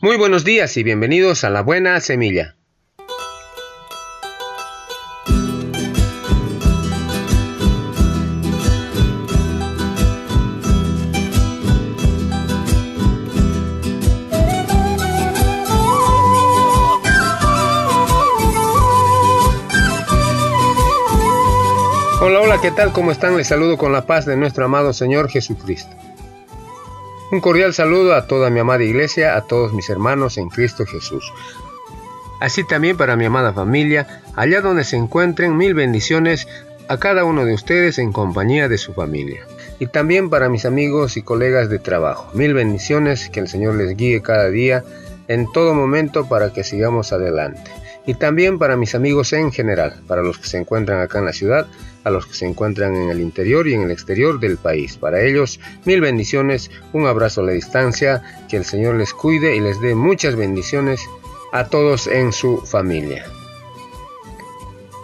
Muy buenos días y bienvenidos a La Buena Semilla. Hola, hola, ¿qué tal? ¿Cómo están? Les saludo con la paz de nuestro amado Señor Jesucristo. Un cordial saludo a toda mi amada iglesia, a todos mis hermanos en Cristo Jesús. Así también para mi amada familia, allá donde se encuentren, mil bendiciones a cada uno de ustedes en compañía de su familia. Y también para mis amigos y colegas de trabajo, mil bendiciones, que el Señor les guíe cada día, en todo momento, para que sigamos adelante y también para mis amigos en general, para los que se encuentran acá en la ciudad, a los que se encuentran en el interior y en el exterior del país. Para ellos, mil bendiciones, un abrazo a la distancia, que el Señor les cuide y les dé muchas bendiciones a todos en su familia.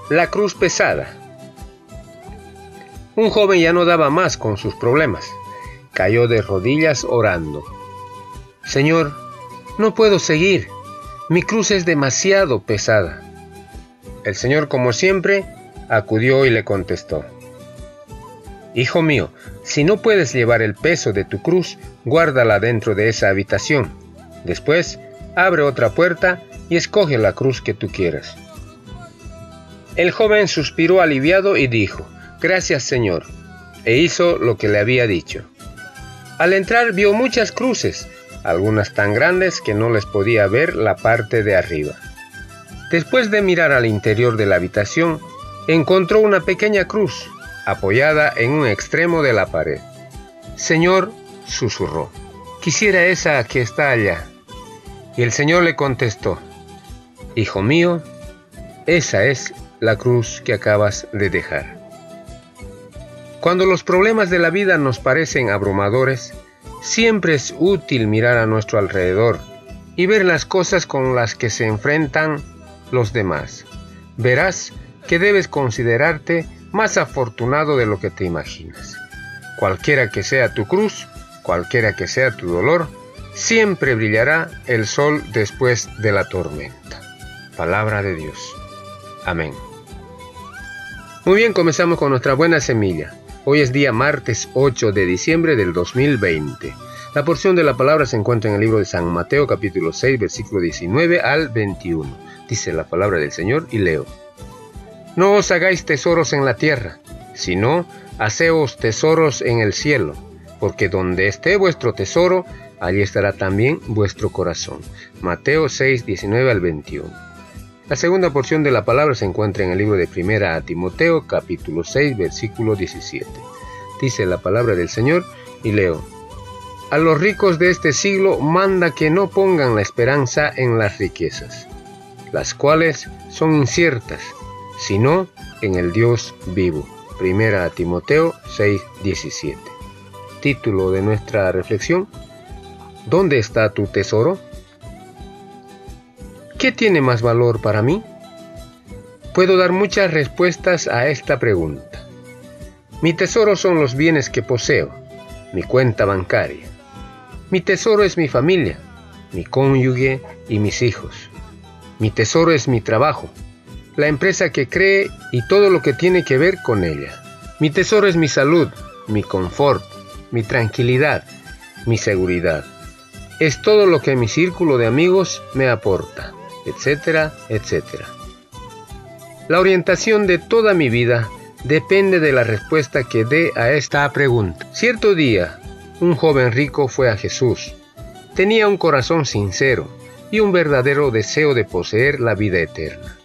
La cruz pesada. Un joven ya no daba más con sus problemas. Cayó de rodillas orando. Señor, no puedo seguir mi cruz es demasiado pesada. El Señor, como siempre, acudió y le contestó. Hijo mío, si no puedes llevar el peso de tu cruz, guárdala dentro de esa habitación. Después, abre otra puerta y escoge la cruz que tú quieras. El joven suspiró aliviado y dijo, Gracias Señor, e hizo lo que le había dicho. Al entrar vio muchas cruces, algunas tan grandes que no les podía ver la parte de arriba. Después de mirar al interior de la habitación, encontró una pequeña cruz apoyada en un extremo de la pared. Señor, susurró, quisiera esa que está allá. Y el Señor le contestó, Hijo mío, esa es la cruz que acabas de dejar. Cuando los problemas de la vida nos parecen abrumadores, Siempre es útil mirar a nuestro alrededor y ver las cosas con las que se enfrentan los demás. Verás que debes considerarte más afortunado de lo que te imaginas. Cualquiera que sea tu cruz, cualquiera que sea tu dolor, siempre brillará el sol después de la tormenta. Palabra de Dios. Amén. Muy bien, comenzamos con nuestra buena semilla. Hoy es día martes 8 de diciembre del 2020. La porción de la palabra se encuentra en el libro de San Mateo capítulo 6 versículo 19 al 21. Dice la palabra del Señor y leo. No os hagáis tesoros en la tierra, sino haceos tesoros en el cielo, porque donde esté vuestro tesoro, allí estará también vuestro corazón. Mateo 6, 19 al 21. La segunda porción de la palabra se encuentra en el libro de Primera a Timoteo, capítulo 6, versículo 17. Dice la palabra del Señor y leo. A los ricos de este siglo manda que no pongan la esperanza en las riquezas, las cuales son inciertas, sino en el Dios vivo. Primera a Timoteo 6, 17. Título de nuestra reflexión. ¿Dónde está tu tesoro? ¿Qué tiene más valor para mí? Puedo dar muchas respuestas a esta pregunta. Mi tesoro son los bienes que poseo, mi cuenta bancaria. Mi tesoro es mi familia, mi cónyuge y mis hijos. Mi tesoro es mi trabajo, la empresa que cree y todo lo que tiene que ver con ella. Mi tesoro es mi salud, mi confort, mi tranquilidad, mi seguridad. Es todo lo que mi círculo de amigos me aporta etcétera, etcétera. La orientación de toda mi vida depende de la respuesta que dé a esta pregunta. Cierto día, un joven rico fue a Jesús. Tenía un corazón sincero y un verdadero deseo de poseer la vida eterna.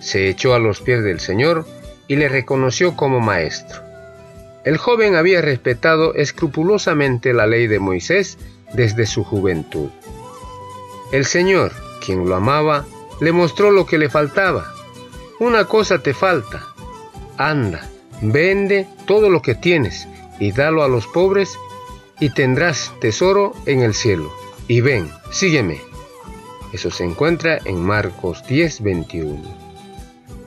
Se echó a los pies del Señor y le reconoció como maestro. El joven había respetado escrupulosamente la ley de Moisés desde su juventud. El Señor, quien lo amaba, le mostró lo que le faltaba. Una cosa te falta. Anda, vende todo lo que tienes y dalo a los pobres y tendrás tesoro en el cielo. Y ven, sígueme. Eso se encuentra en Marcos 10, 21.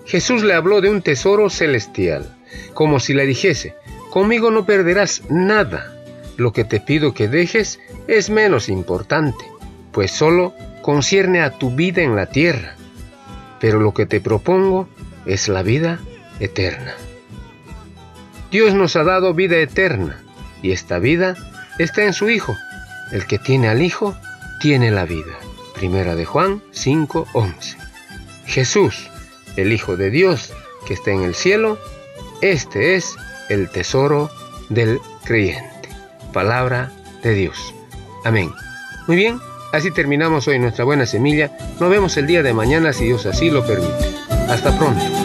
Jesús le habló de un tesoro celestial, como si le dijese, conmigo no perderás nada. Lo que te pido que dejes es menos importante pues solo concierne a tu vida en la tierra, pero lo que te propongo es la vida eterna. Dios nos ha dado vida eterna, y esta vida está en su Hijo. El que tiene al Hijo, tiene la vida. Primera de Juan 5:11. Jesús, el Hijo de Dios que está en el cielo, este es el tesoro del creyente. Palabra de Dios. Amén. Muy bien, así terminamos hoy nuestra buena semilla. Nos vemos el día de mañana si Dios así lo permite. Hasta pronto.